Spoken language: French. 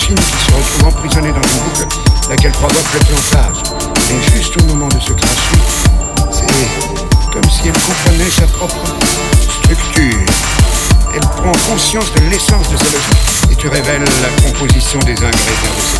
machine qui se retrouve emprisonnée dans une boucle, laquelle provoque le plantage. Mais juste au moment de ce crash, c'est comme si elle comprenait sa propre structure. Elle prend conscience de l'essence de sa logique et tu révèles la composition des ingrédients de